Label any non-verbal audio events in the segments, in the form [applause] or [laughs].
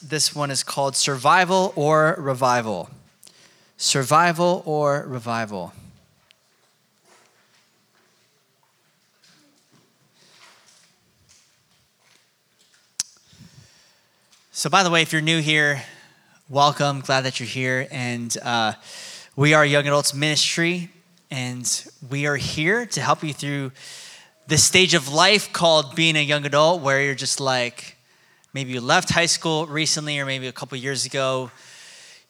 This one is called Survival or Revival. Survival or Revival. So, by the way, if you're new here, welcome. Glad that you're here. And uh, we are Young Adults Ministry, and we are here to help you through this stage of life called being a young adult, where you're just like, maybe you left high school recently, or maybe a couple years ago.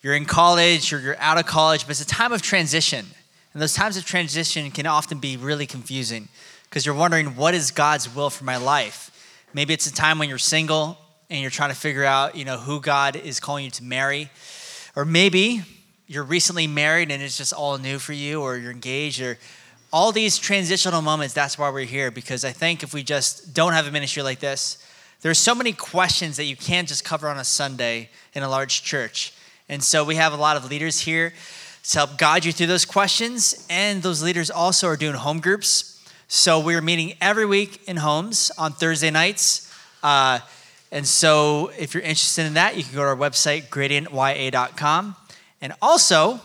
You're in college, or you're out of college, but it's a time of transition. And those times of transition can often be really confusing because you're wondering, what is God's will for my life? Maybe it's a time when you're single and you're trying to figure out, you know, who God is calling you to marry. Or maybe you're recently married and it's just all new for you, or you're engaged, or all these transitional moments. That's why we're here, because I think if we just don't have a ministry like this, there's so many questions that you can't just cover on a Sunday in a large church. And so we have a lot of leaders here to help guide you through those questions. And those leaders also are doing home groups. So we're meeting every week in homes on Thursday nights. Uh, and so, if you're interested in that, you can go to our website, gradientya.com. And also,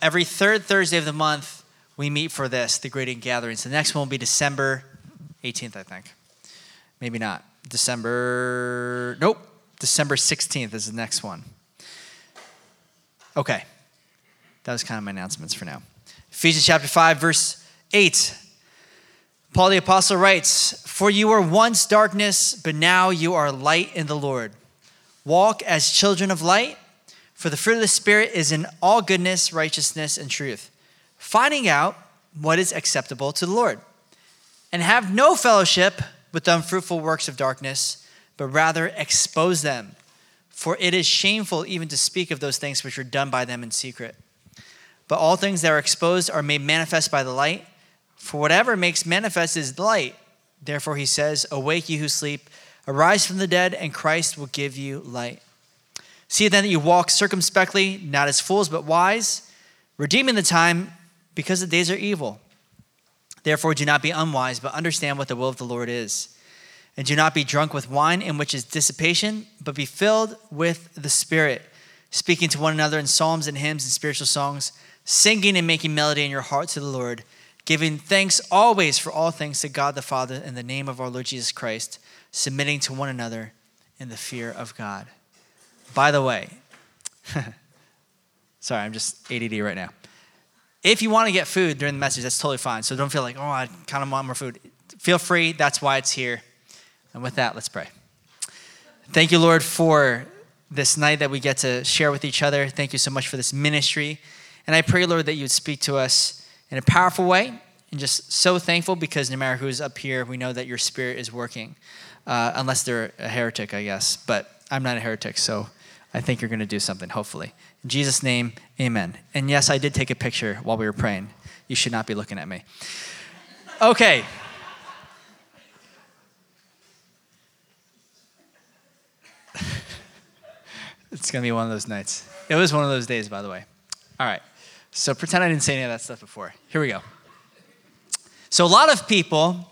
every third Thursday of the month, we meet for this, the Gradient Gatherings. The next one will be December 18th, I think. Maybe not. December, nope, December 16th is the next one. Okay. That was kind of my announcements for now. Ephesians chapter 5, verse 8. Paul the Apostle writes, For you were once darkness, but now you are light in the Lord. Walk as children of light, for the fruit of the Spirit is in all goodness, righteousness, and truth, finding out what is acceptable to the Lord. And have no fellowship with the unfruitful works of darkness, but rather expose them. For it is shameful even to speak of those things which are done by them in secret. But all things that are exposed are made manifest by the light for whatever makes manifest is light. Therefore, he says, Awake, you who sleep, arise from the dead, and Christ will give you light. See then that you walk circumspectly, not as fools, but wise, redeeming the time, because the days are evil. Therefore, do not be unwise, but understand what the will of the Lord is. And do not be drunk with wine, in which is dissipation, but be filled with the Spirit, speaking to one another in psalms and hymns and spiritual songs, singing and making melody in your heart to the Lord giving thanks always for all things to God the Father in the name of our Lord Jesus Christ, submitting to one another in the fear of God. By the way, [laughs] sorry, I'm just ADD right now. If you want to get food during the message, that's totally fine. So don't feel like, oh, I kind of want more food. Feel free. That's why it's here. And with that, let's pray. Thank you, Lord, for this night that we get to share with each other. Thank you so much for this ministry. And I pray, Lord, that you would speak to us in a powerful way and just so thankful because no matter who's up here, we know that your spirit is working, uh, unless they're a heretic, I guess. But I'm not a heretic, so I think you're going to do something, hopefully. In Jesus' name, amen. And yes, I did take a picture while we were praying. You should not be looking at me. Okay. [laughs] it's going to be one of those nights. It was one of those days, by the way. All right. So pretend I didn't say any of that stuff before. Here we go. So, a lot of people,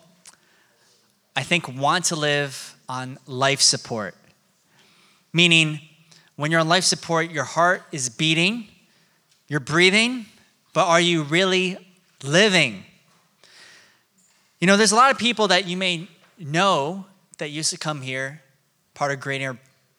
I think, want to live on life support. Meaning, when you're on life support, your heart is beating, you're breathing, but are you really living? You know, there's a lot of people that you may know that used to come here, part of Gradient,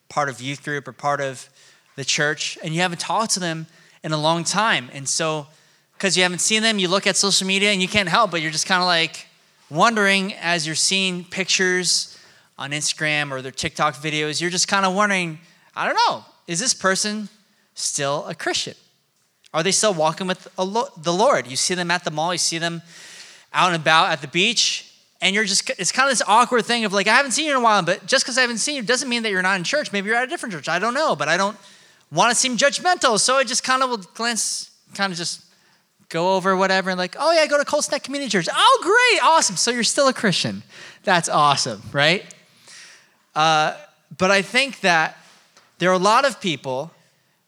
part of youth group, or part of the church, and you haven't talked to them in a long time. And so, because you haven't seen them, you look at social media and you can't help, but you're just kind of like wondering as you're seeing pictures on Instagram or their TikTok videos, you're just kind of wondering, I don't know, is this person still a Christian? Are they still walking with the Lord? You see them at the mall, you see them out and about at the beach, and you're just, it's kind of this awkward thing of like, I haven't seen you in a while, but just because I haven't seen you doesn't mean that you're not in church. Maybe you're at a different church. I don't know, but I don't want to seem judgmental. So I just kind of will glance, kind of just go over whatever and like, oh yeah, I go to Colts Neck Community Church. Oh, great, awesome. So you're still a Christian. That's awesome, right? Uh, but I think that there are a lot of people,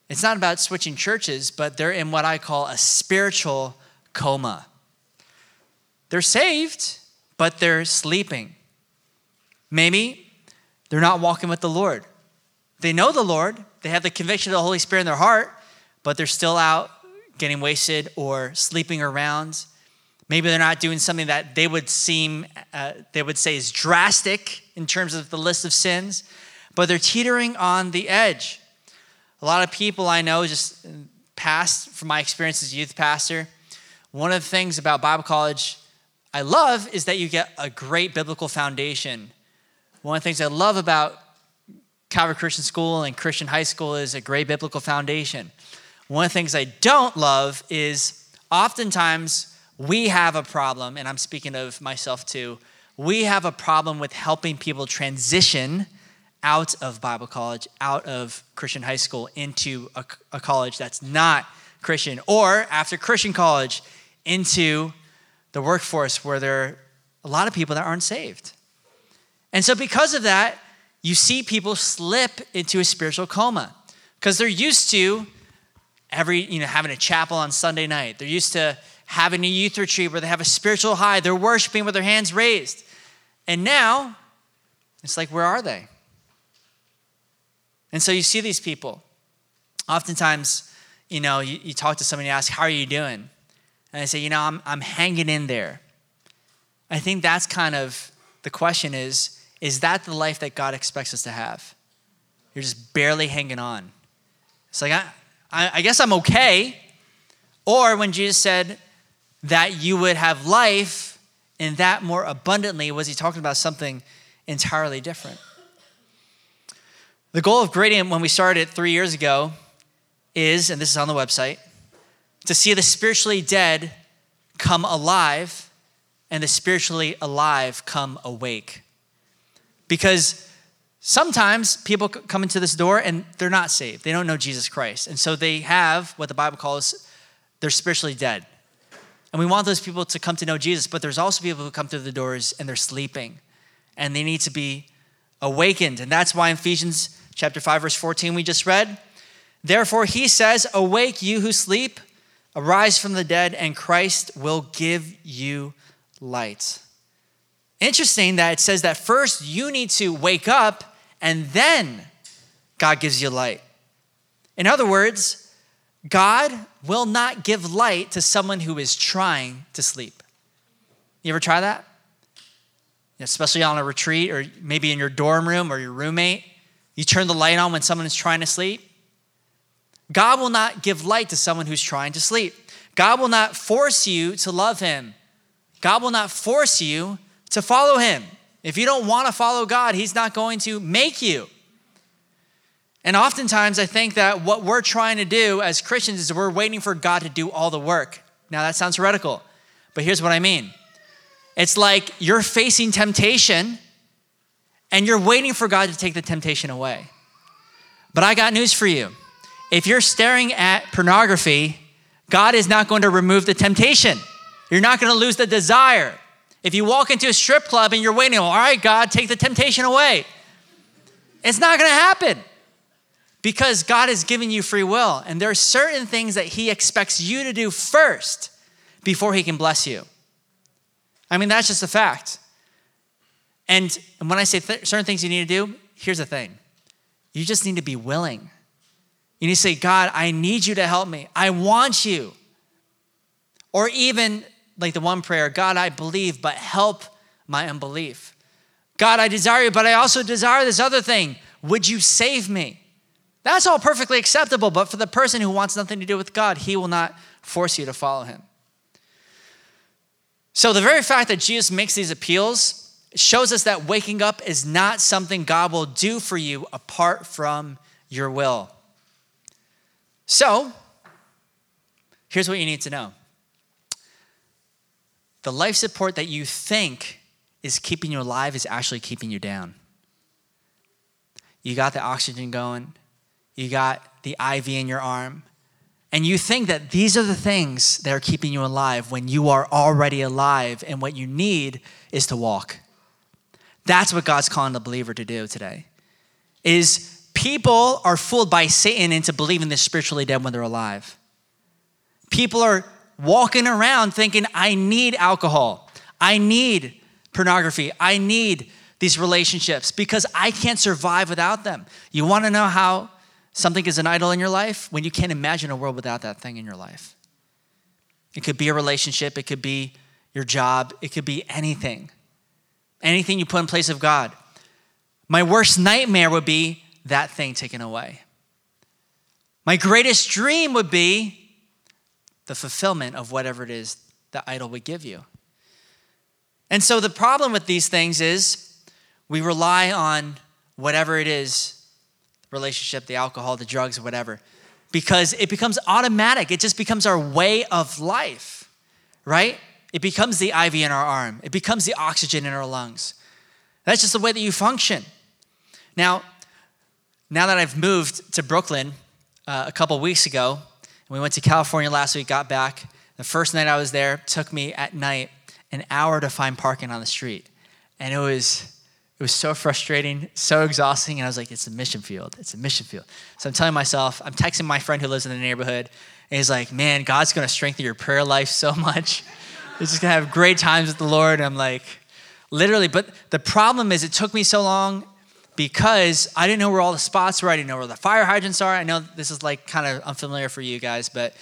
it's not about switching churches, but they're in what I call a spiritual coma. They're saved, but they're sleeping. Maybe they're not walking with the Lord. They know the Lord, they have the conviction of the Holy Spirit in their heart, but they're still out getting wasted or sleeping around. Maybe they're not doing something that they would seem, uh, they would say is drastic in terms of the list of sins, but they're teetering on the edge. A lot of people I know, just past from my experience as a youth pastor, one of the things about Bible college I love is that you get a great biblical foundation. One of the things I love about Calvary Christian School and Christian High School is a great biblical foundation. One of the things I don't love is oftentimes we have a problem, and I'm speaking of myself too. We have a problem with helping people transition out of Bible college, out of Christian high school, into a, a college that's not Christian, or after Christian college, into the workforce where there are a lot of people that aren't saved. And so, because of that, you see people slip into a spiritual coma because they're used to every, you know, having a chapel on Sunday night. They're used to having a youth retreat where they have a spiritual high. They're worshiping with their hands raised. And now, it's like, where are they? And so you see these people. Oftentimes, you know, you, you talk to somebody and ask, How are you doing? And they say, You know, I'm, I'm hanging in there. I think that's kind of the question is, is that the life that God expects us to have? You're just barely hanging on. It's like, I, I, I guess I'm okay. Or when Jesus said that you would have life and that more abundantly, was he talking about something entirely different? The goal of Gradient when we started it three years ago is, and this is on the website, to see the spiritually dead come alive and the spiritually alive come awake. Because sometimes people come into this door and they're not saved. They don't know Jesus Christ. And so they have what the Bible calls they're spiritually dead. And we want those people to come to know Jesus, but there's also people who come through the doors and they're sleeping and they need to be awakened. And that's why in Ephesians chapter 5 verse 14 we just read, therefore he says, "Awake you who sleep, arise from the dead and Christ will give you light." Interesting that it says that first you need to wake up and then God gives you light. In other words, God will not give light to someone who is trying to sleep. You ever try that? Especially on a retreat or maybe in your dorm room or your roommate. You turn the light on when someone is trying to sleep. God will not give light to someone who's trying to sleep. God will not force you to love him. God will not force you to follow him. If you don't want to follow God, he's not going to make you. And oftentimes, I think that what we're trying to do as Christians is we're waiting for God to do all the work. Now, that sounds heretical, but here's what I mean it's like you're facing temptation and you're waiting for God to take the temptation away. But I got news for you. If you're staring at pornography, God is not going to remove the temptation. You're not going to lose the desire. If you walk into a strip club and you're waiting, all right, God, take the temptation away. It's not going to happen because God has given you free will. And there are certain things that He expects you to do first before He can bless you. I mean, that's just a fact. And when I say th- certain things you need to do, here's the thing you just need to be willing. You need to say, God, I need you to help me. I want you. Or even like the one prayer God, I believe, but help my unbelief. God, I desire you, but I also desire this other thing. Would you save me? That's all perfectly acceptable, but for the person who wants nothing to do with God, he will not force you to follow him. So, the very fact that Jesus makes these appeals shows us that waking up is not something God will do for you apart from your will. So, here's what you need to know the life support that you think is keeping you alive is actually keeping you down. You got the oxygen going, you got the IV in your arm, and you think that these are the things that are keeping you alive when you are already alive and what you need is to walk. That's what God's calling the believer to do today. Is people are fooled by Satan into believing they're spiritually dead when they're alive. People are walking around thinking, I need alcohol, I need pornography, I need these relationships because I can't survive without them. You want to know how something is an idol in your life? When you can't imagine a world without that thing in your life. It could be a relationship, it could be your job, it could be anything. Anything you put in place of God. My worst nightmare would be that thing taken away. My greatest dream would be the fulfillment of whatever it is the idol would give you. And so the problem with these things is we rely on whatever it is relationship, the alcohol, the drugs, whatever because it becomes automatic. It just becomes our way of life, right? It becomes the IV in our arm, it becomes the oxygen in our lungs. That's just the way that you function. Now, now that I've moved to Brooklyn uh, a couple weeks ago, we went to California last week, got back. The first night I was there took me at night an hour to find parking on the street. And it was it was so frustrating, so exhausting, and I was like, it's a mission field. It's a mission field. So I'm telling myself, I'm texting my friend who lives in the neighborhood, and he's like, man, God's gonna strengthen your prayer life so [laughs] much. You're just gonna have great times with the Lord. I'm like, literally, but the problem is it took me so long because I didn't know where all the spots were. I didn't know where the fire hydrants are. I know this is like kind of unfamiliar for you guys, but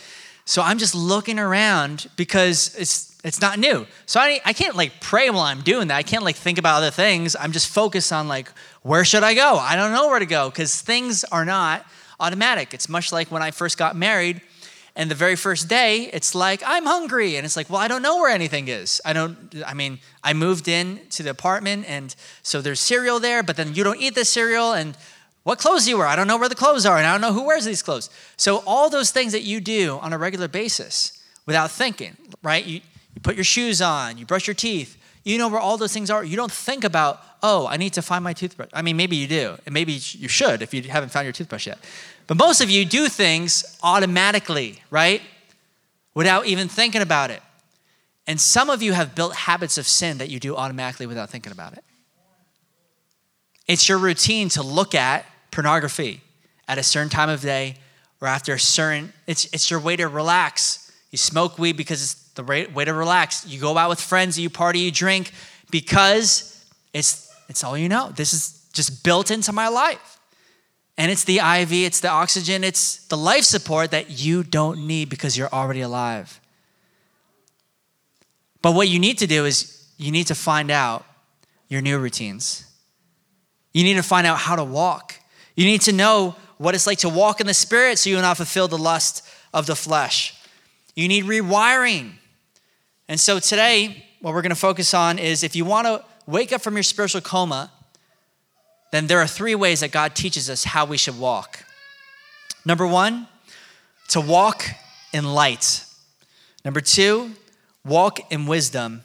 so I'm just looking around because it's it's not new. So I, I can't like pray while I'm doing that. I can't like think about other things. I'm just focused on like, where should I go? I don't know where to go because things are not automatic. It's much like when I first got married and the very first day, it's like, I'm hungry. And it's like, well, I don't know where anything is. I don't, I mean, I moved in to the apartment and so there's cereal there, but then you don't eat the cereal and what clothes you wear? I don't know where the clothes are and I don't know who wears these clothes. So all those things that you do on a regular basis without thinking, right? You, you put your shoes on, you brush your teeth. You know where all those things are. You don't think about, oh, I need to find my toothbrush. I mean, maybe you do, and maybe you should if you haven't found your toothbrush yet. But most of you do things automatically, right? Without even thinking about it. And some of you have built habits of sin that you do automatically without thinking about it. It's your routine to look at pornography at a certain time of day or after a certain, it's, it's your way to relax. You smoke weed because it's the way to relax. You go out with friends, you party, you drink because it's it's all you know. This is just built into my life. And it's the IV, it's the oxygen, it's the life support that you don't need because you're already alive. But what you need to do is you need to find out your new routines. You need to find out how to walk. You need to know what it's like to walk in the spirit so you will not fulfill the lust of the flesh. You need rewiring. And so today, what we're going to focus on is if you want to wake up from your spiritual coma, then there are three ways that God teaches us how we should walk. Number one, to walk in light. Number two, walk in wisdom.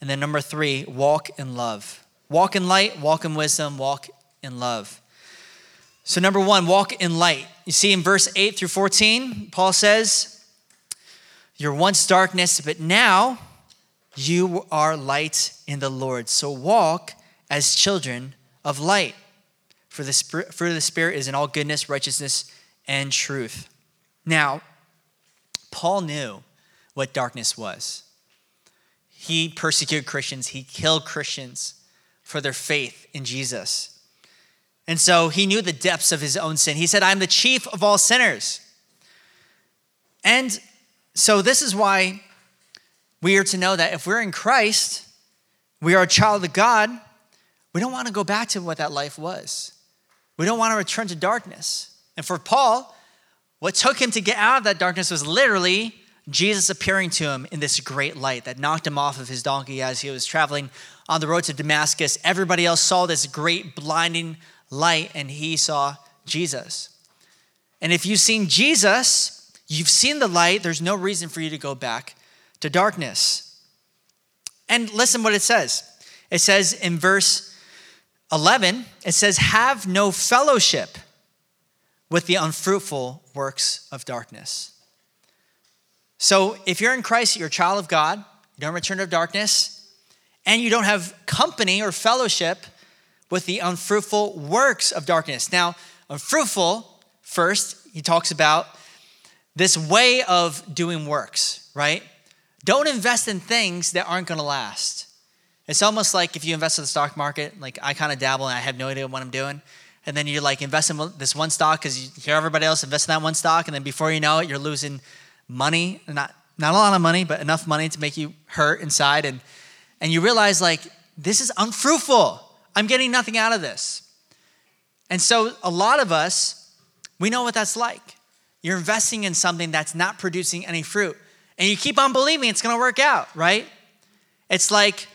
And then number three, walk in love. Walk in light, walk in wisdom, walk in love. So, number one, walk in light. You see in verse 8 through 14, Paul says, you're once darkness, but now you are light in the Lord. So walk as children of light. For the fruit of the Spirit is in all goodness, righteousness, and truth. Now, Paul knew what darkness was. He persecuted Christians, he killed Christians for their faith in Jesus. And so he knew the depths of his own sin. He said, I'm the chief of all sinners. And so, this is why we are to know that if we're in Christ, we are a child of God, we don't want to go back to what that life was. We don't want to return to darkness. And for Paul, what took him to get out of that darkness was literally Jesus appearing to him in this great light that knocked him off of his donkey as he was traveling on the road to Damascus. Everybody else saw this great blinding light, and he saw Jesus. And if you've seen Jesus, You've seen the light, there's no reason for you to go back to darkness. And listen what it says. It says in verse 11, it says, Have no fellowship with the unfruitful works of darkness. So if you're in Christ, you're a child of God, you don't return to darkness, and you don't have company or fellowship with the unfruitful works of darkness. Now, unfruitful, first, he talks about this way of doing works, right? Don't invest in things that aren't going to last. It's almost like if you invest in the stock market, like I kind of dabble and I have no idea what I'm doing. And then you're like invest in this one stock because you hear everybody else invest in that one stock. And then before you know it, you're losing money, not, not a lot of money, but enough money to make you hurt inside. And, and you realize like, this is unfruitful. I'm getting nothing out of this. And so a lot of us, we know what that's like. You're investing in something that's not producing any fruit. And you keep on believing it's gonna work out, right? It's like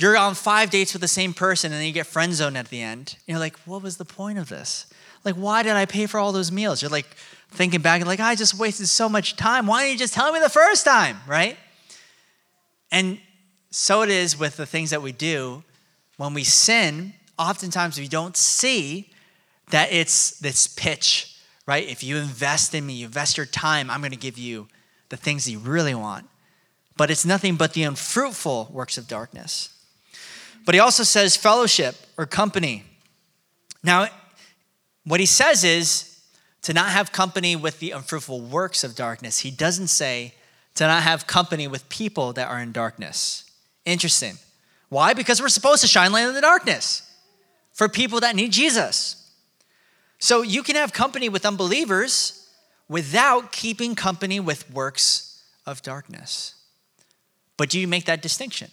you're on five dates with the same person and then you get friend zoned at the end. You're like, what was the point of this? Like, why did I pay for all those meals? You're like thinking back, like, I just wasted so much time. Why didn't you just tell me the first time, right? And so it is with the things that we do. When we sin, oftentimes we don't see that it's this pitch, right? If you invest in me, you invest your time, I'm going to give you the things that you really want. But it's nothing but the unfruitful works of darkness. But he also says fellowship or company. Now, what he says is to not have company with the unfruitful works of darkness. He doesn't say to not have company with people that are in darkness. Interesting. Why? Because we're supposed to shine light in the darkness for people that need Jesus. So you can have company with unbelievers without keeping company with works of darkness. But do you make that distinction?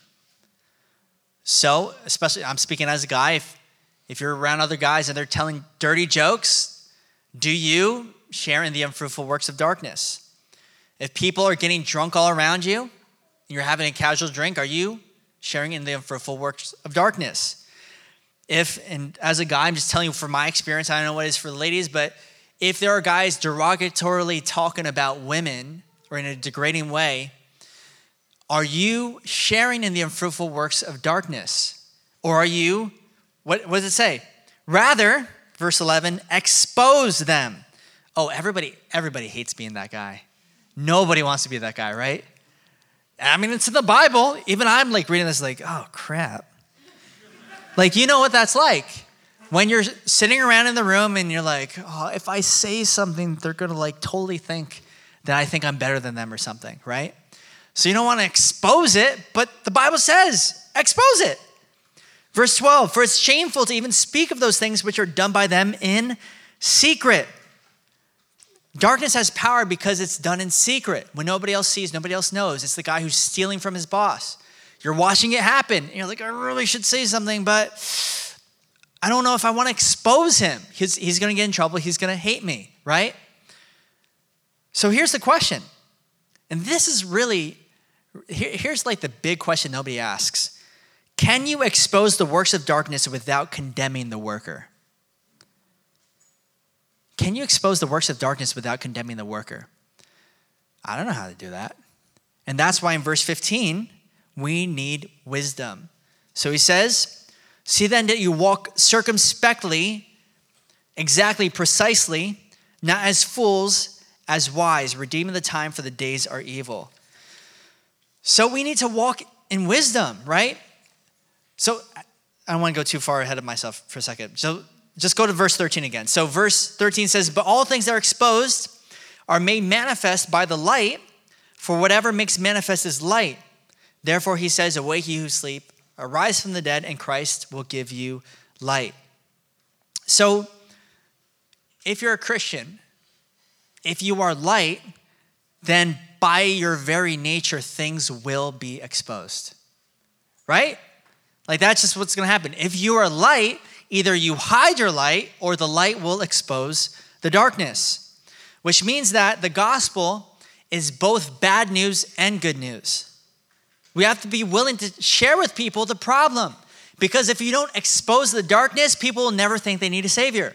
So, especially, I'm speaking as a guy, if, if you're around other guys and they're telling dirty jokes, do you share in the unfruitful works of darkness? If people are getting drunk all around you, and you're having a casual drink, are you sharing in the unfruitful works of darkness? If, and as a guy, I'm just telling you from my experience, I don't know what it is for the ladies, but if there are guys derogatorily talking about women or in a degrading way, are you sharing in the unfruitful works of darkness? Or are you, what, what does it say? Rather, verse 11, expose them. Oh, everybody, everybody hates being that guy. Nobody wants to be that guy, right? I mean, it's in the Bible. Even I'm like reading this, like, oh crap. like, you know what that's like. When you're sitting around in the room and you're like, oh, if I say something, they're gonna like totally think that I think I'm better than them or something, right? So you don't want to expose it, but the Bible says, expose it. Verse 12, for it's shameful to even speak of those things which are done by them in secret. Darkness has power because it's done in secret. When nobody else sees, nobody else knows. It's the guy who's stealing from his boss. You're watching it happen. You're like, I really should say something, but I don't know if I want to expose him. He's, he's going to get in trouble. He's going to hate me, right? So here's the question. And this is really here's like the big question nobody asks Can you expose the works of darkness without condemning the worker? Can you expose the works of darkness without condemning the worker? I don't know how to do that. And that's why in verse 15, we need wisdom. So he says, See then that you walk circumspectly, exactly, precisely, not as fools, as wise, redeeming the time for the days are evil. So we need to walk in wisdom, right? So I don't want to go too far ahead of myself for a second. So just go to verse 13 again. So verse 13 says, But all things that are exposed are made manifest by the light, for whatever makes manifest is light. Therefore, he says, Awake, you who sleep, arise from the dead, and Christ will give you light. So, if you're a Christian, if you are light, then by your very nature, things will be exposed. Right? Like that's just what's to happen. If you are light, either you hide your light or the light will expose the darkness, which means that the gospel is both bad news and good news. We have to be willing to share with people the problem because if you don't expose the darkness, people will never think they need a savior.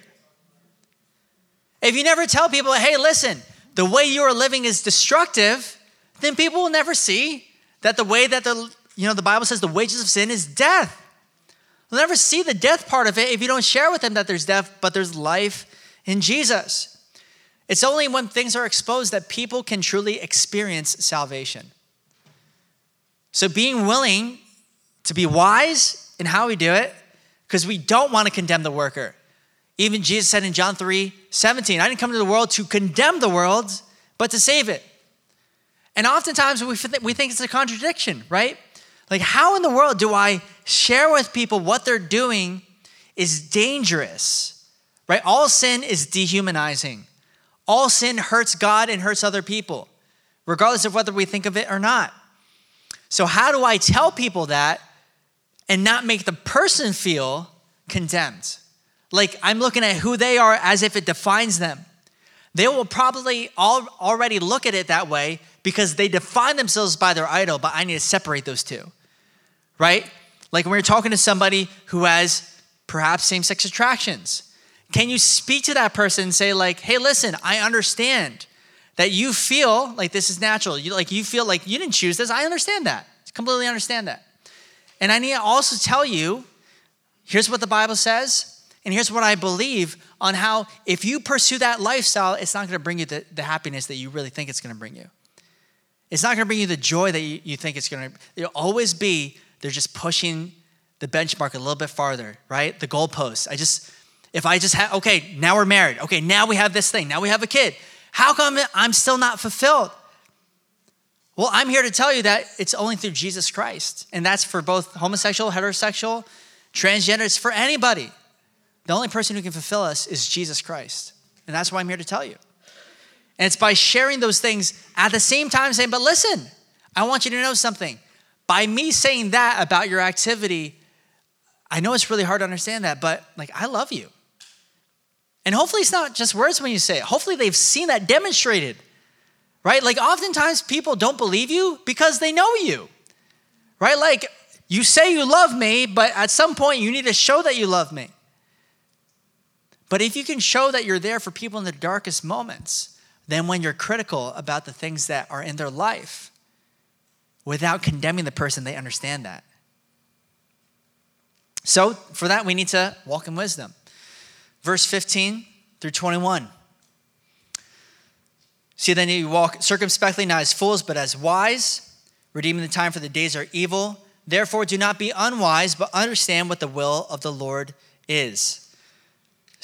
If you never tell people, hey, listen, the way you are living is destructive, then people will never see that the way that the you know the Bible says the wages of sin is death. They'll never see the death part of it if you don't share with them that there's death, but there's life in Jesus. It's only when things are exposed that people can truly experience salvation. So being willing to be wise in how we do it, because we don't want to condemn the worker. Even Jesus said in John 3 17, I didn't come to the world to condemn the world, but to save it. And oftentimes we we think it's a contradiction, right? Like, how in the world do I share with people what they're doing is dangerous, right? All sin is dehumanizing. All sin hurts God and hurts other people, regardless of whether we think of it or not. So, how do I tell people that and not make the person feel condemned? Like I'm looking at who they are as if it defines them. They will probably all, already look at it that way because they define themselves by their idol, but I need to separate those two, right? Like when you're talking to somebody who has perhaps same sex attractions, can you speak to that person and say, like, hey, listen, I understand that you feel like this is natural. You like you feel like you didn't choose this. I understand that. Completely understand that. And I need to also tell you, here's what the Bible says, and here's what I believe on how if you pursue that lifestyle, it's not going to bring you the, the happiness that you really think it's going to bring you. It's not going to bring you the joy that you, you think it's going to. It'll always be they're just pushing the benchmark a little bit farther, right? The goalposts. I just, if I just have, okay, now we're married. Okay, now we have this thing. Now we have a kid. How come I'm still not fulfilled? Well, I'm here to tell you that it's only through Jesus Christ. And that's for both homosexual, heterosexual, transgender, it's for anybody. The only person who can fulfill us is Jesus Christ. And that's why I'm here to tell you. And it's by sharing those things at the same time saying, but listen, I want you to know something. By me saying that about your activity, I know it's really hard to understand that, but like, I love you. And hopefully it's not just words when you say it. Hopefully they've seen that demonstrated right? Like oftentimes people don't believe you because they know you, right? Like you say you love me, but at some point you need to show that you love me. But if you can show that you're there for people in the darkest moments, then when you're critical about the things that are in their life, without condemning the person, they understand that. So, for that, we need to walk in wisdom. Verse 15 through 21. See, then you walk circumspectly, not as fools, but as wise, redeeming the time for the days are evil. Therefore, do not be unwise, but understand what the will of the Lord is.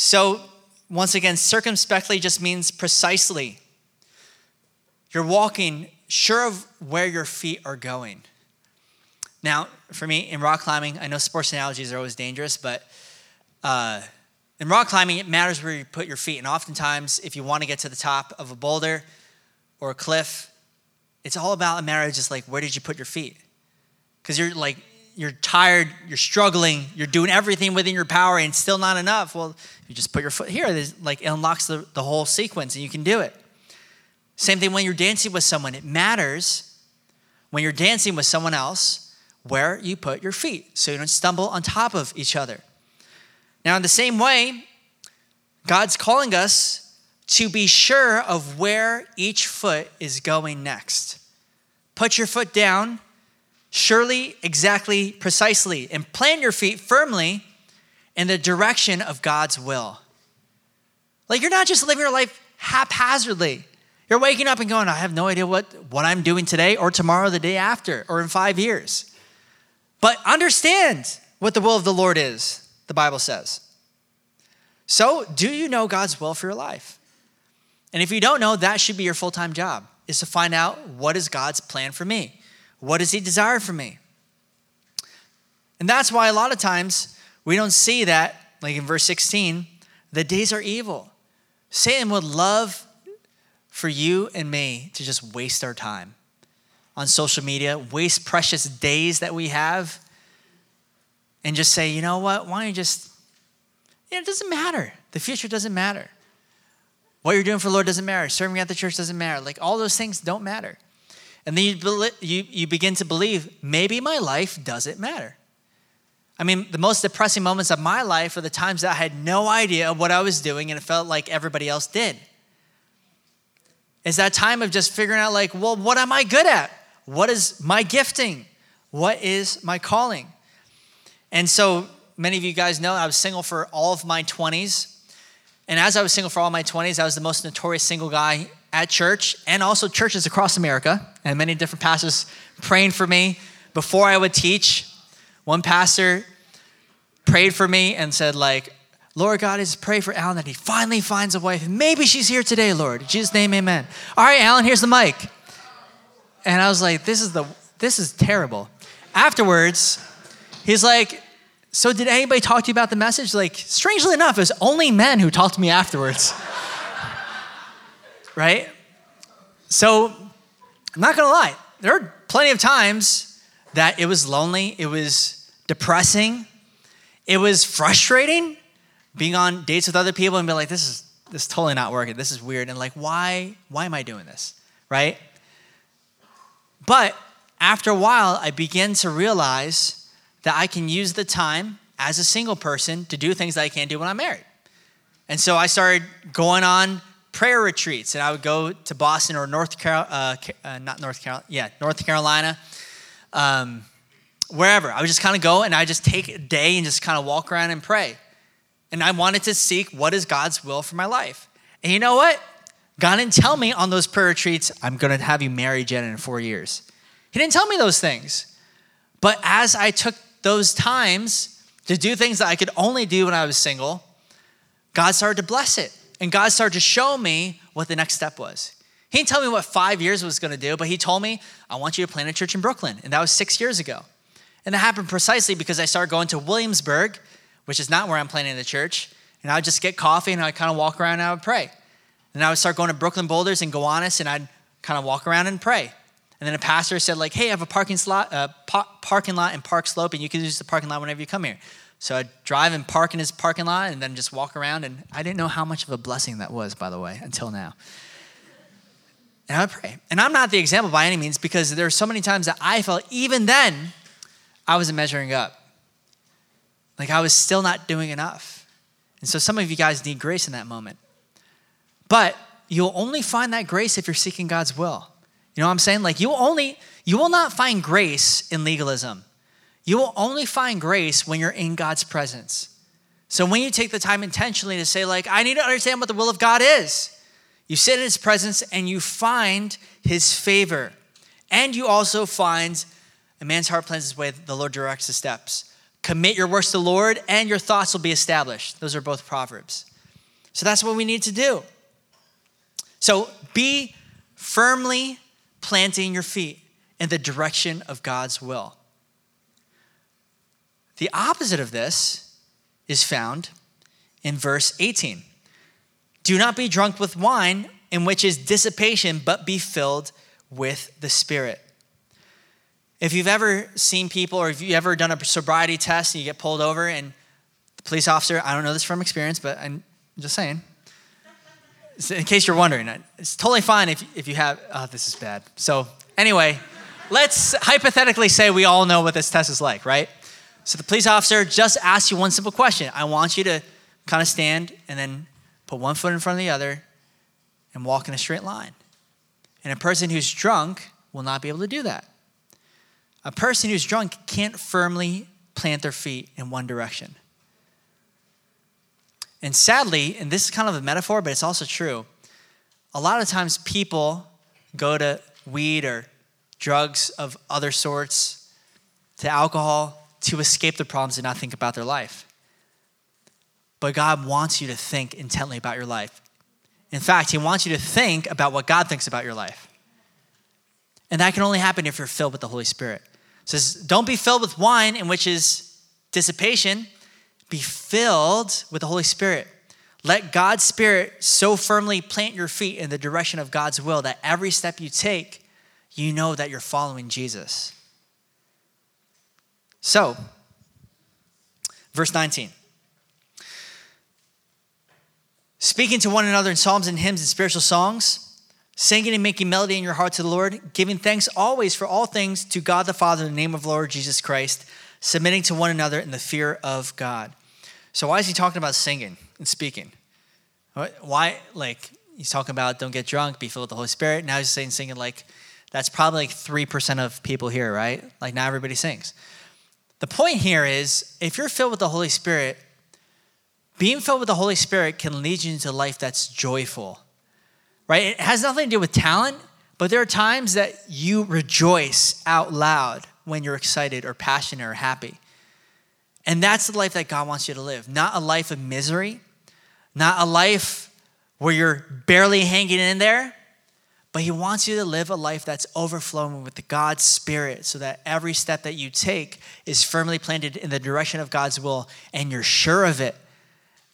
So, once again, circumspectly just means precisely. You're walking sure of where your feet are going. Now, for me, in rock climbing, I know sports analogies are always dangerous, but uh, in rock climbing, it matters where you put your feet. And oftentimes, if you want to get to the top of a boulder or a cliff, it's all about a matter of just like, where did you put your feet? Because you're like, you're tired, you're struggling, you're doing everything within your power, and still not enough. Well, you just put your foot here. Like, it unlocks the, the whole sequence, and you can do it. Same thing when you're dancing with someone. It matters when you're dancing with someone else where you put your feet so you don't stumble on top of each other. Now, in the same way, God's calling us to be sure of where each foot is going next. Put your foot down, surely, exactly, precisely, and plant your feet firmly in the direction of God's will. Like you're not just living your life haphazardly. You're waking up and going, I have no idea what, what I'm doing today or tomorrow, the day after, or in five years. But understand what the will of the Lord is the Bible says. So, do you know God's will for your life? And if you don't know, that should be your full time job, is to find out what is God's plan for me? What does He desire for me? And that's why a lot of times we don't see that, like in verse 16, the days are evil. Satan would love for you and me to just waste our time on social media, waste precious days that we have and just say, you know what, why don't you just, you know, it doesn't matter. The future doesn't matter. What you're doing for the Lord doesn't matter. Serving at the church doesn't matter. Like all those things don't matter. And then you, you, you begin to believe maybe my life doesn't matter. I mean, the most depressing moments of my life are the times that I had no idea of what I was doing and it felt like everybody else did. It's that time of just figuring out, like, well, what am I good at? What is my gifting? What is my calling? And so many of you guys know I was single for all of my 20s. And as I was single for all my 20s, I was the most notorious single guy at church and also churches across America. And many different pastors praying for me before I would teach. One pastor prayed for me and said, like, Lord God, is pray for Alan that he finally finds a wife. Maybe she's here today, Lord. In Jesus' name, amen. All right, Alan, here's the mic. And I was like, this is the this is terrible. Afterwards, He's like, So did anybody talk to you about the message? Like, strangely enough, it was only men who talked to me afterwards. Right? So I'm not gonna lie, there are plenty of times that it was lonely, it was depressing, it was frustrating being on dates with other people and be like, this is this is totally not working. This is weird. And like, why, why am I doing this? Right? But after a while, I began to realize that I can use the time as a single person to do things that I can't do when I'm married. And so I started going on prayer retreats, and I would go to Boston or North Carolina, uh, uh, not North Carolina, yeah, North Carolina, um, wherever. I would just kind of go and I just take a day and just kind of walk around and pray. And I wanted to seek what is God's will for my life. And you know what? God didn't tell me on those prayer retreats, I'm going to have you marry Jen in four years. He didn't tell me those things. But as I took those times to do things that I could only do when I was single, God started to bless it. And God started to show me what the next step was. He didn't tell me what five years was going to do, but He told me, I want you to plant a church in Brooklyn. And that was six years ago. And that happened precisely because I started going to Williamsburg which is not where I'm planting the church. And I would just get coffee and I'd kind of walk around and I would pray. And I would start going to Brooklyn Boulders and Gowanus and I'd kind of walk around and pray. And then a pastor said, like, hey, I have a parking slot, uh, pa- parking lot in Park Slope, and you can use the parking lot whenever you come here. So I'd drive and park in his parking lot and then just walk around. And I didn't know how much of a blessing that was, by the way, until now. And I would pray. And I'm not the example by any means because there are so many times that I felt even then I wasn't measuring up. Like I was still not doing enough. And so some of you guys need grace in that moment. But you'll only find that grace if you're seeking God's will. You know what I'm saying? Like you only you will not find grace in legalism. You will only find grace when you're in God's presence. So when you take the time intentionally to say like I need to understand what the will of God is. You sit in his presence and you find his favor. And you also find a man's heart plans his way, the Lord directs his steps. Commit your works to the Lord, and your thoughts will be established. Those are both Proverbs. So that's what we need to do. So be firmly planting your feet in the direction of God's will. The opposite of this is found in verse 18. Do not be drunk with wine, in which is dissipation, but be filled with the Spirit. If you've ever seen people or if you've ever done a sobriety test and you get pulled over and the police officer, I don't know this from experience, but I'm just saying, in case you're wondering, it's totally fine if, if you have, oh, this is bad. So, anyway, let's hypothetically say we all know what this test is like, right? So, the police officer just asks you one simple question I want you to kind of stand and then put one foot in front of the other and walk in a straight line. And a person who's drunk will not be able to do that. A person who's drunk can't firmly plant their feet in one direction. And sadly, and this is kind of a metaphor, but it's also true, a lot of times people go to weed or drugs of other sorts, to alcohol, to escape the problems and not think about their life. But God wants you to think intently about your life. In fact, He wants you to think about what God thinks about your life. And that can only happen if you're filled with the Holy Spirit says, Don't be filled with wine, in which is dissipation. Be filled with the Holy Spirit. Let God's Spirit so firmly plant your feet in the direction of God's will that every step you take, you know that you're following Jesus. So, verse 19. Speaking to one another in psalms and hymns and spiritual songs singing and making melody in your heart to the Lord, giving thanks always for all things to God the Father in the name of Lord Jesus Christ, submitting to one another in the fear of God. So, why is he talking about singing and speaking? Why, like, he's talking about don't get drunk, be filled with the Holy Spirit. Now he's saying singing, like, that's probably like 3% of people here, right? Like, not everybody sings. The point here is if you're filled with the Holy Spirit, being filled with the Holy Spirit can lead you into a life that's joyful right? It has nothing to do with talent, but there are times that you rejoice out loud when you're excited or passionate or happy. And that's the life that God wants you to live, not a life of misery, not a life where you're barely hanging in there, but He wants you to live a life that's overflowing with God's Spirit so that every step that you take is firmly planted in the direction of God's will and you're sure of it.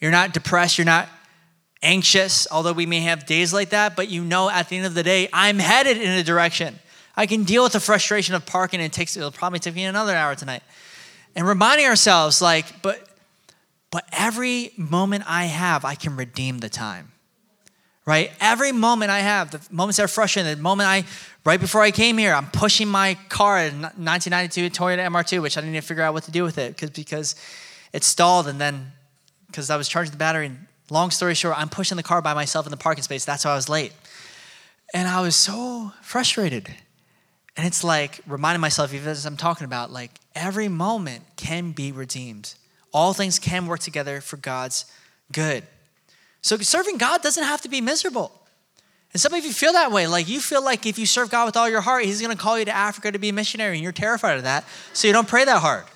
You're not depressed, you're not anxious, although we may have days like that, but you know at the end of the day, I'm headed in a direction. I can deal with the frustration of parking and it takes it'll probably take me another hour tonight. And reminding ourselves, like, but but every moment I have, I can redeem the time right? Every moment I have, the moments that are frustrating, the moment I, right before I came here, I'm pushing my car, a 1992 Toyota MR2, which I didn't even figure out what to do with it because because it stalled and then because I was charging the battery. And long story short, I'm pushing the car by myself in the parking space. That's why I was late. And I was so frustrated. And it's like reminding myself, even as I'm talking about, like every moment can be redeemed. All things can work together for God's good. So serving God doesn't have to be miserable. And some of you feel that way. Like you feel like if you serve God with all your heart, He's going to call you to Africa to be a missionary, and you're terrified of that. So you don't pray that hard. [laughs]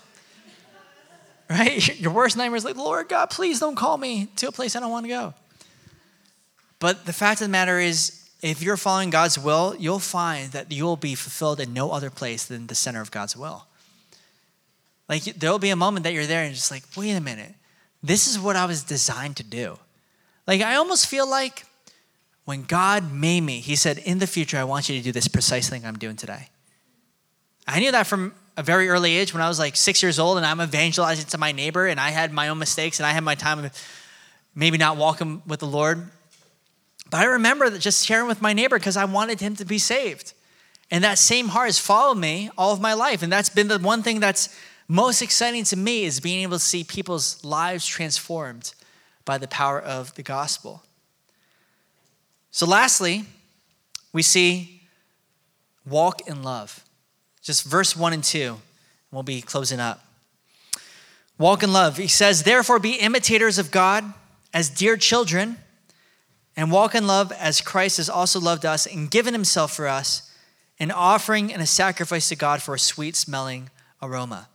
Right? [laughs] Your worst nightmare is like, Lord God, please don't call me to a place I don't want to go. But the fact of the matter is, if you're following God's will, you'll find that you'll be fulfilled in no other place than the center of God's will. Like there'll be a moment that you're there and just like, wait a minute, this is what I was designed to do. Like, I almost feel like when God made me, He said, In the future, I want you to do this precise thing I'm doing today. I knew that from a very early age when I was like six years old and I'm evangelizing to my neighbor and I had my own mistakes and I had my time of maybe not walking with the Lord. But I remember that just sharing with my neighbor because I wanted him to be saved. And that same heart has followed me all of my life. And that's been the one thing that's most exciting to me is being able to see people's lives transformed by the power of the gospel. So, lastly, we see walk in love. Just verse 1 and 2. We'll be closing up. Walk in love. He says, Therefore, be imitators of God as dear children, and walk in love as Christ has also loved us and given himself for us, an offering and a sacrifice to God for a sweet smelling aroma.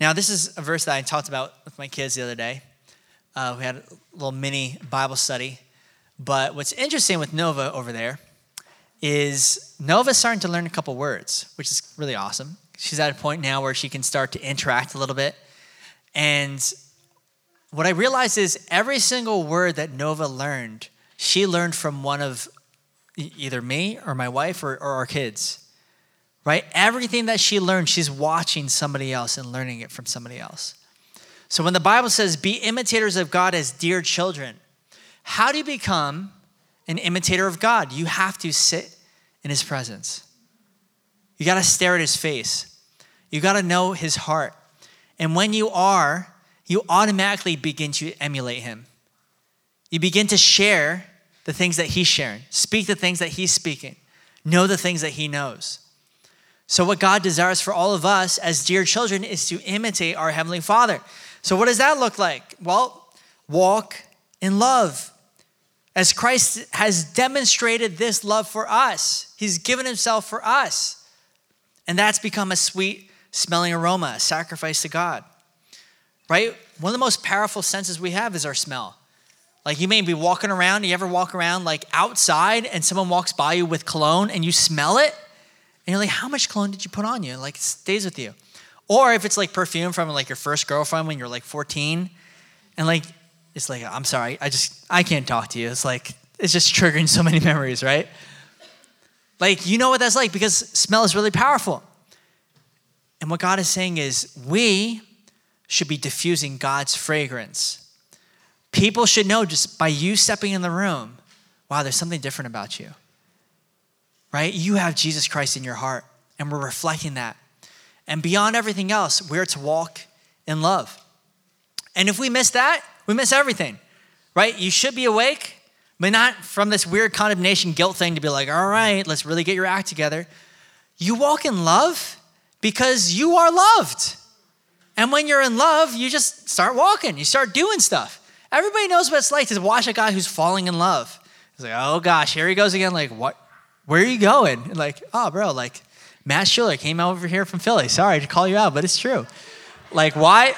Now, this is a verse that I talked about with my kids the other day. Uh, we had a little mini Bible study. But what's interesting with Nova over there is Nova's starting to learn a couple words, which is really awesome. She's at a point now where she can start to interact a little bit. And what I realized is every single word that Nova learned, she learned from one of either me or my wife or, or our kids. Right? Everything that she learned, she's watching somebody else and learning it from somebody else. So when the Bible says, be imitators of God as dear children, how do you become an imitator of God? You have to sit in his presence. You got to stare at his face. You got to know his heart. And when you are, you automatically begin to emulate him. You begin to share the things that he's sharing, speak the things that he's speaking, know the things that he knows. So, what God desires for all of us as dear children is to imitate our Heavenly Father. So, what does that look like? Well, walk in love. As Christ has demonstrated this love for us, He's given Himself for us. And that's become a sweet smelling aroma, a sacrifice to God. Right? One of the most powerful senses we have is our smell. Like you may be walking around, you ever walk around like outside and someone walks by you with cologne and you smell it? And you're like, how much cologne did you put on you? Like it stays with you. Or if it's like perfume from like your first girlfriend when you're like 14, and like it's like I'm sorry, I just I can't talk to you. It's like it's just triggering so many [laughs] memories, right? Like you know what that's like because smell is really powerful. And what God is saying is we should be diffusing God's fragrance. People should know just by you stepping in the room, wow, there's something different about you. Right? You have Jesus Christ in your heart, and we're reflecting that. And beyond everything else, we're to walk in love. And if we miss that, we miss everything, right? You should be awake, but not from this weird condemnation guilt thing to be like, all right, let's really get your act together. You walk in love because you are loved. And when you're in love, you just start walking, you start doing stuff. Everybody knows what it's like to watch a guy who's falling in love. It's like, oh gosh, here he goes again. Like, what? Where are you going? And like, oh, bro, like, Matt Schiller came over here from Philly. Sorry to call you out, but it's true. Like, why,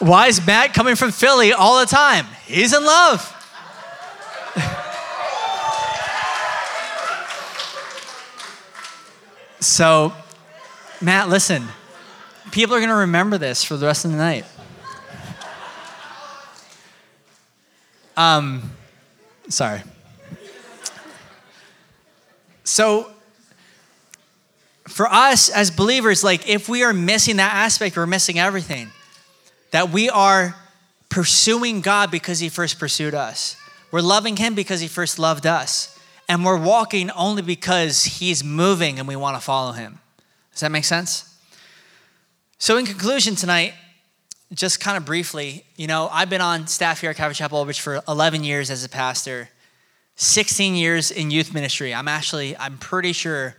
why is Matt coming from Philly all the time? He's in love. [laughs] so, Matt, listen. People are going to remember this for the rest of the night. Um, sorry. So, for us as believers, like if we are missing that aspect, we're missing everything. That we are pursuing God because He first pursued us. We're loving Him because He first loved us. And we're walking only because He's moving and we want to follow Him. Does that make sense? So, in conclusion tonight, just kind of briefly, you know, I've been on staff here at Calvary Chapel Old for 11 years as a pastor, 16 years in youth ministry. I'm actually, I'm pretty sure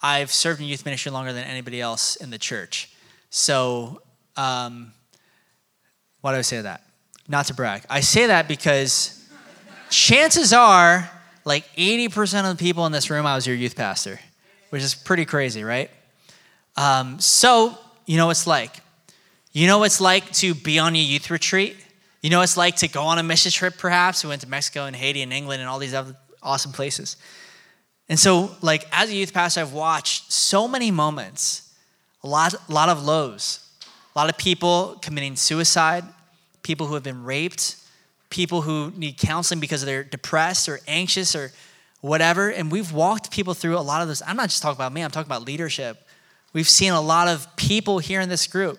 I've served in youth ministry longer than anybody else in the church. So, um, why do I say that? Not to brag. I say that because chances are, like 80% of the people in this room, I was your youth pastor, which is pretty crazy, right? Um, so, you know what it's like. You know what it's like to be on a youth retreat? You know what it's like to go on a mission trip, perhaps? We went to Mexico and Haiti and England and all these other awesome places. And so, like, as a youth pastor, I've watched so many moments, a lot, a lot of lows, a lot of people committing suicide, people who have been raped, people who need counseling because they're depressed or anxious or whatever. And we've walked people through a lot of this. I'm not just talking about me, I'm talking about leadership. We've seen a lot of people here in this group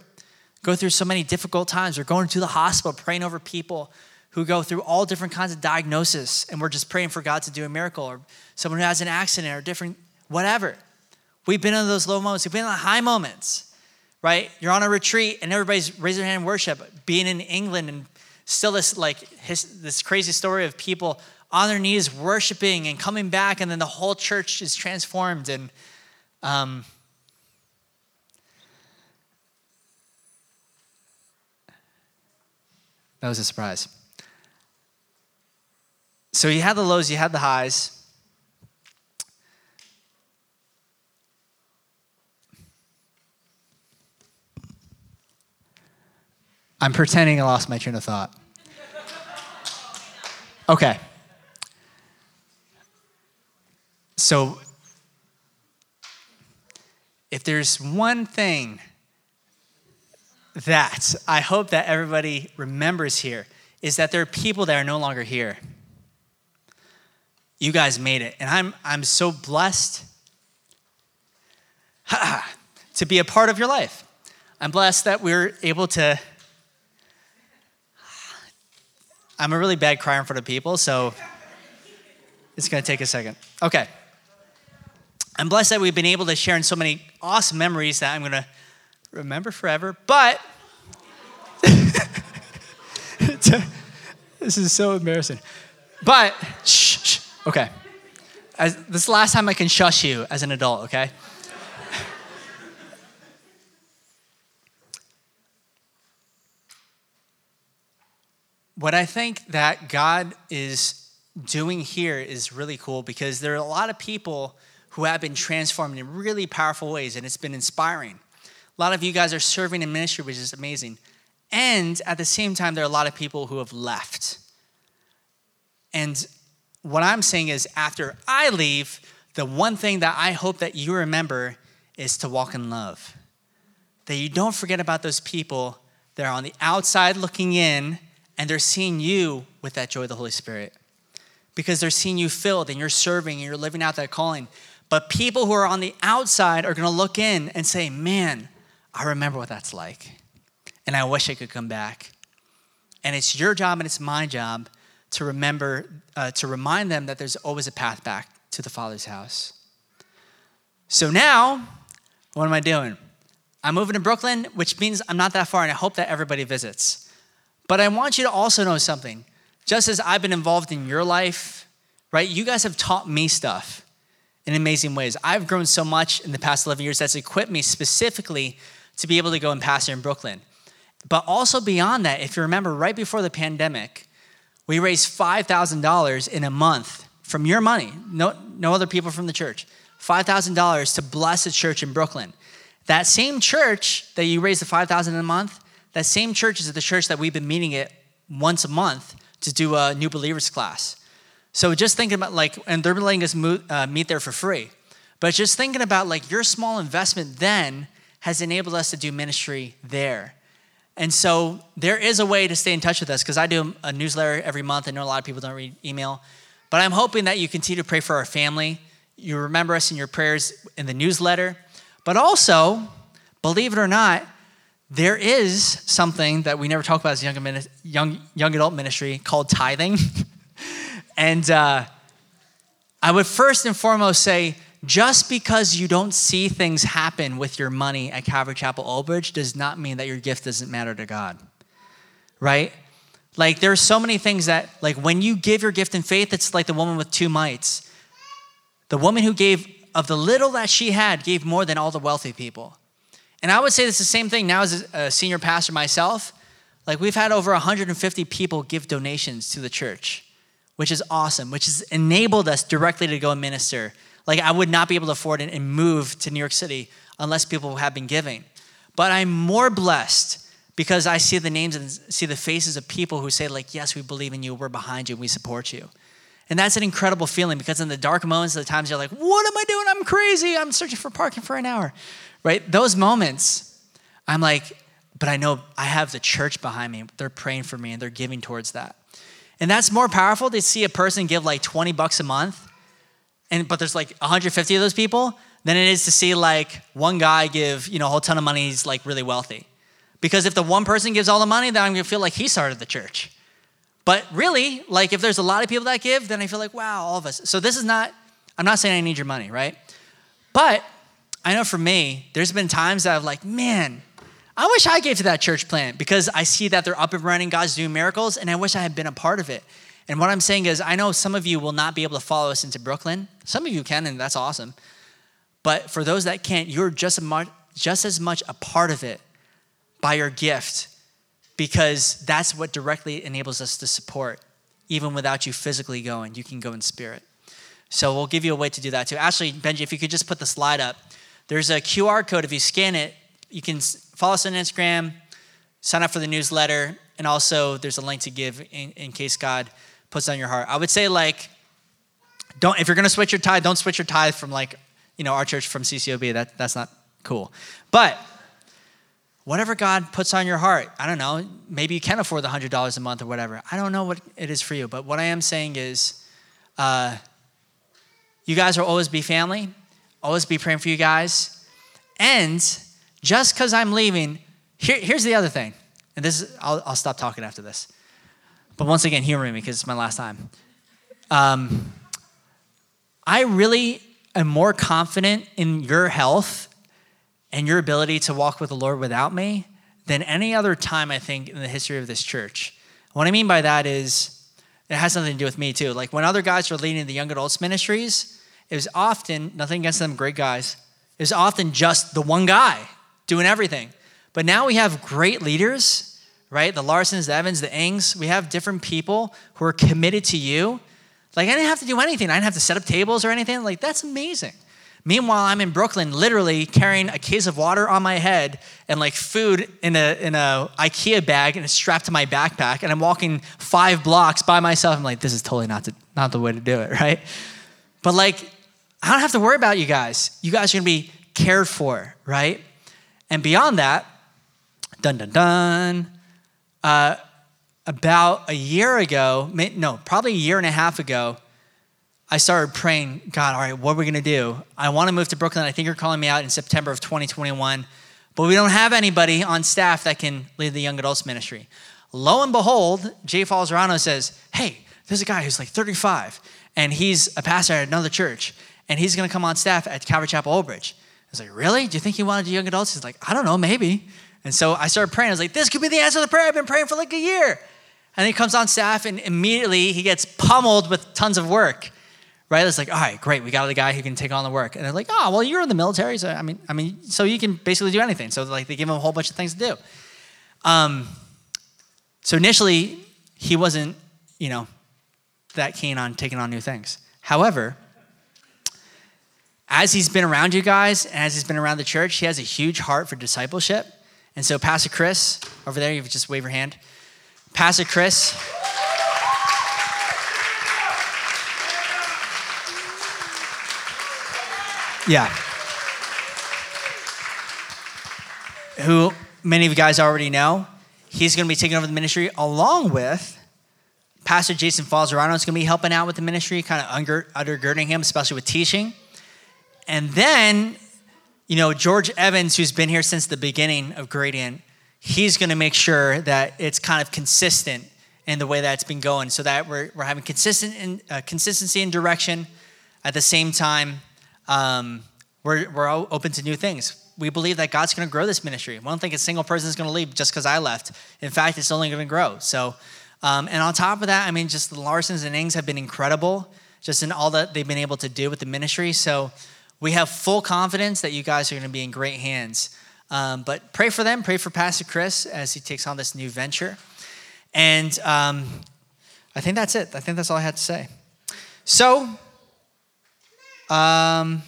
go through so many difficult times. We're going to the hospital, praying over people who go through all different kinds of diagnosis, and we're just praying for God to do a miracle, or someone who has an accident, or different, whatever. We've been in those low moments, we've been in the high moments, right? You're on a retreat, and everybody's raising their hand in worship. Being in England, and still this like his, this crazy story of people on their knees worshiping and coming back, and then the whole church is transformed. And um, that was a surprise. So you had the lows, you had the highs. I'm pretending I lost my train of thought. Okay. So, if there's one thing that I hope that everybody remembers here, is that there are people that are no longer here you guys made it. And I'm, I'm so blessed [laughs] to be a part of your life. I'm blessed that we're able to. I'm a really bad crier in front of people, so it's going to take a second. Okay. I'm blessed that we've been able to share in so many awesome memories that I'm going to remember forever. But [laughs] this is so embarrassing. But shh. Okay. As, this is the last time I can shush you as an adult, okay? what I think that God is doing here is really cool because there are a lot of people who have been transformed in really powerful ways and it's been inspiring. A lot of you guys are serving in ministry, which is amazing. And at the same time, there are a lot of people who have left. And what I'm saying is, after I leave, the one thing that I hope that you remember is to walk in love. That you don't forget about those people that are on the outside looking in and they're seeing you with that joy of the Holy Spirit. Because they're seeing you filled and you're serving and you're living out that calling. But people who are on the outside are gonna look in and say, Man, I remember what that's like. And I wish I could come back. And it's your job and it's my job to remember, uh, to remind them that there's always a path back to the Father's house. So now, what am I doing? I'm moving to Brooklyn, which means I'm not that far, and I hope that everybody visits. But I want you to also know something. Just as I've been involved in your life, right? You guys have taught me stuff in amazing ways. I've grown so much in the past 11 years that's equipped me specifically to be able to go and pastor in Brooklyn. But also beyond that, if you remember, right before the pandemic, we raised $5,000 in a month from your money, no, no other people from the church, $5,000 to bless a church in Brooklyn. That same church that you raised the 5000 in a month, that same church is the church that we've been meeting at once a month to do a new believers class. So just thinking about like, and they're letting us uh, meet there for free. But just thinking about like your small investment then has enabled us to do ministry there. And so there is a way to stay in touch with us because I do a newsletter every month. I know a lot of people don't read email, but I'm hoping that you continue to pray for our family. You remember us in your prayers in the newsletter, but also, believe it or not, there is something that we never talk about as young, young, young adult ministry called tithing. [laughs] and uh, I would first and foremost say, just because you don't see things happen with your money at Calvary Chapel Old does not mean that your gift doesn't matter to God. Right? Like there's so many things that like when you give your gift in faith, it's like the woman with two mites. The woman who gave of the little that she had gave more than all the wealthy people. And I would say it's the same thing now as a senior pastor myself. Like we've had over 150 people give donations to the church, which is awesome, which has enabled us directly to go and minister like, I would not be able to afford it and move to New York City unless people have been giving. But I'm more blessed because I see the names and see the faces of people who say, like, yes, we believe in you, we're behind you, we support you. And that's an incredible feeling because in the dark moments, the times you're like, what am I doing? I'm crazy. I'm searching for parking for an hour. Right? Those moments, I'm like, but I know I have the church behind me. They're praying for me and they're giving towards that. And that's more powerful to see a person give like 20 bucks a month and but there's like 150 of those people than it is to see like one guy give you know a whole ton of money he's like really wealthy. Because if the one person gives all the money then i'm to feel like he started the church. But really like if there's a lot of people that give then i feel like wow all of us. So this is not i'm not saying i need your money right? But i know for me there's been times that i've like man i wish i gave to that church plant because i see that they're up and running god's doing miracles and i wish i had been a part of it and what I'm saying is, I know some of you will not be able to follow us into Brooklyn. Some of you can, and that's awesome. But for those that can't, you're just, much, just as much a part of it by your gift because that's what directly enables us to support. Even without you physically going, you can go in spirit. So we'll give you a way to do that too. Actually, Benji, if you could just put the slide up. There's a QR code. If you scan it, you can follow us on Instagram, sign up for the newsletter, and also there's a link to give in, in case God puts on your heart. I would say like, don't if you're gonna switch your tithe, don't switch your tithe from like, you know, our church from CCOB. That that's not cool. But whatever God puts on your heart, I don't know. Maybe you can afford the hundred dollars a month or whatever. I don't know what it is for you, but what I am saying is, uh, you guys will always be family. Always be praying for you guys. And just because I'm leaving, here, here's the other thing. And this is, I'll, I'll stop talking after this. But once again, humor me because it's my last time. Um, I really am more confident in your health and your ability to walk with the Lord without me than any other time, I think, in the history of this church. What I mean by that is, it has something to do with me too. Like when other guys were leading the young adults ministries, it was often, nothing against them, great guys, it was often just the one guy doing everything. But now we have great leaders right? The Larsons, the Evans, the Ings, we have different people who are committed to you. Like, I didn't have to do anything. I didn't have to set up tables or anything. Like, that's amazing. Meanwhile, I'm in Brooklyn, literally carrying a case of water on my head and like food in a in a IKEA bag and it's strapped to my backpack. And I'm walking five blocks by myself. I'm like, this is totally not the, not the way to do it, [laughs] right? But like, I don't have to worry about you guys. You guys are gonna be cared for, right? And beyond that, dun dun dun uh, about a year ago, no, probably a year and a half ago, I started praying, God, all right, what are we gonna do? I wanna move to Brooklyn. I think you're calling me out in September of 2021, but we don't have anybody on staff that can lead the young adults ministry. Lo and behold, Jay Falzerano says, Hey, there's a guy who's like 35, and he's a pastor at another church, and he's gonna come on staff at Calvary Chapel Old Bridge. I was like, Really? Do you think he wanted to do young adults? He's like, I don't know, maybe. And so I started praying. I was like, this could be the answer to the prayer. I've been praying for like a year. And he comes on staff and immediately he gets pummeled with tons of work. Right? It's like, all right, great. We got the guy who can take on the work. And they're like, oh, well, you're in the military. So I mean, I mean, so you can basically do anything. So like they give him a whole bunch of things to do. Um, so initially, he wasn't, you know, that keen on taking on new things. However, as he's been around you guys and as he's been around the church, he has a huge heart for discipleship. And so, Pastor Chris, over there, you just wave your hand. Pastor Chris. Yeah. Who many of you guys already know. He's going to be taking over the ministry along with Pastor Jason Falzerano is going to be helping out with the ministry, kind of undergirding him, especially with teaching. And then, you know, George Evans, who's been here since the beginning of Gradient, he's going to make sure that it's kind of consistent in the way that it's been going so that we're, we're having consistent in, uh, consistency and direction. At the same time um, we're, we're open to new things. We believe that god's going to grow this ministry. We don't think a single person is going to leave just because i left. In fact it's only going to grow. So um, and on top of that i mean just the larsons and ings have been incredible just in all that they've been able to do with the ministry. So we have full confidence that you guys are going to be in great hands um, but pray for them pray for pastor chris as he takes on this new venture and um, I think that's it. I think that's all I had to say. So, um,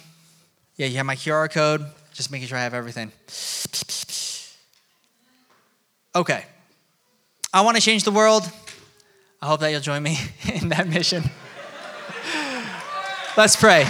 yeah, you have my QR code. Just making sure I have everything. Okay. I want to change the world. I hope that you'll join me [laughs] in that mission. [laughs] Let's pray.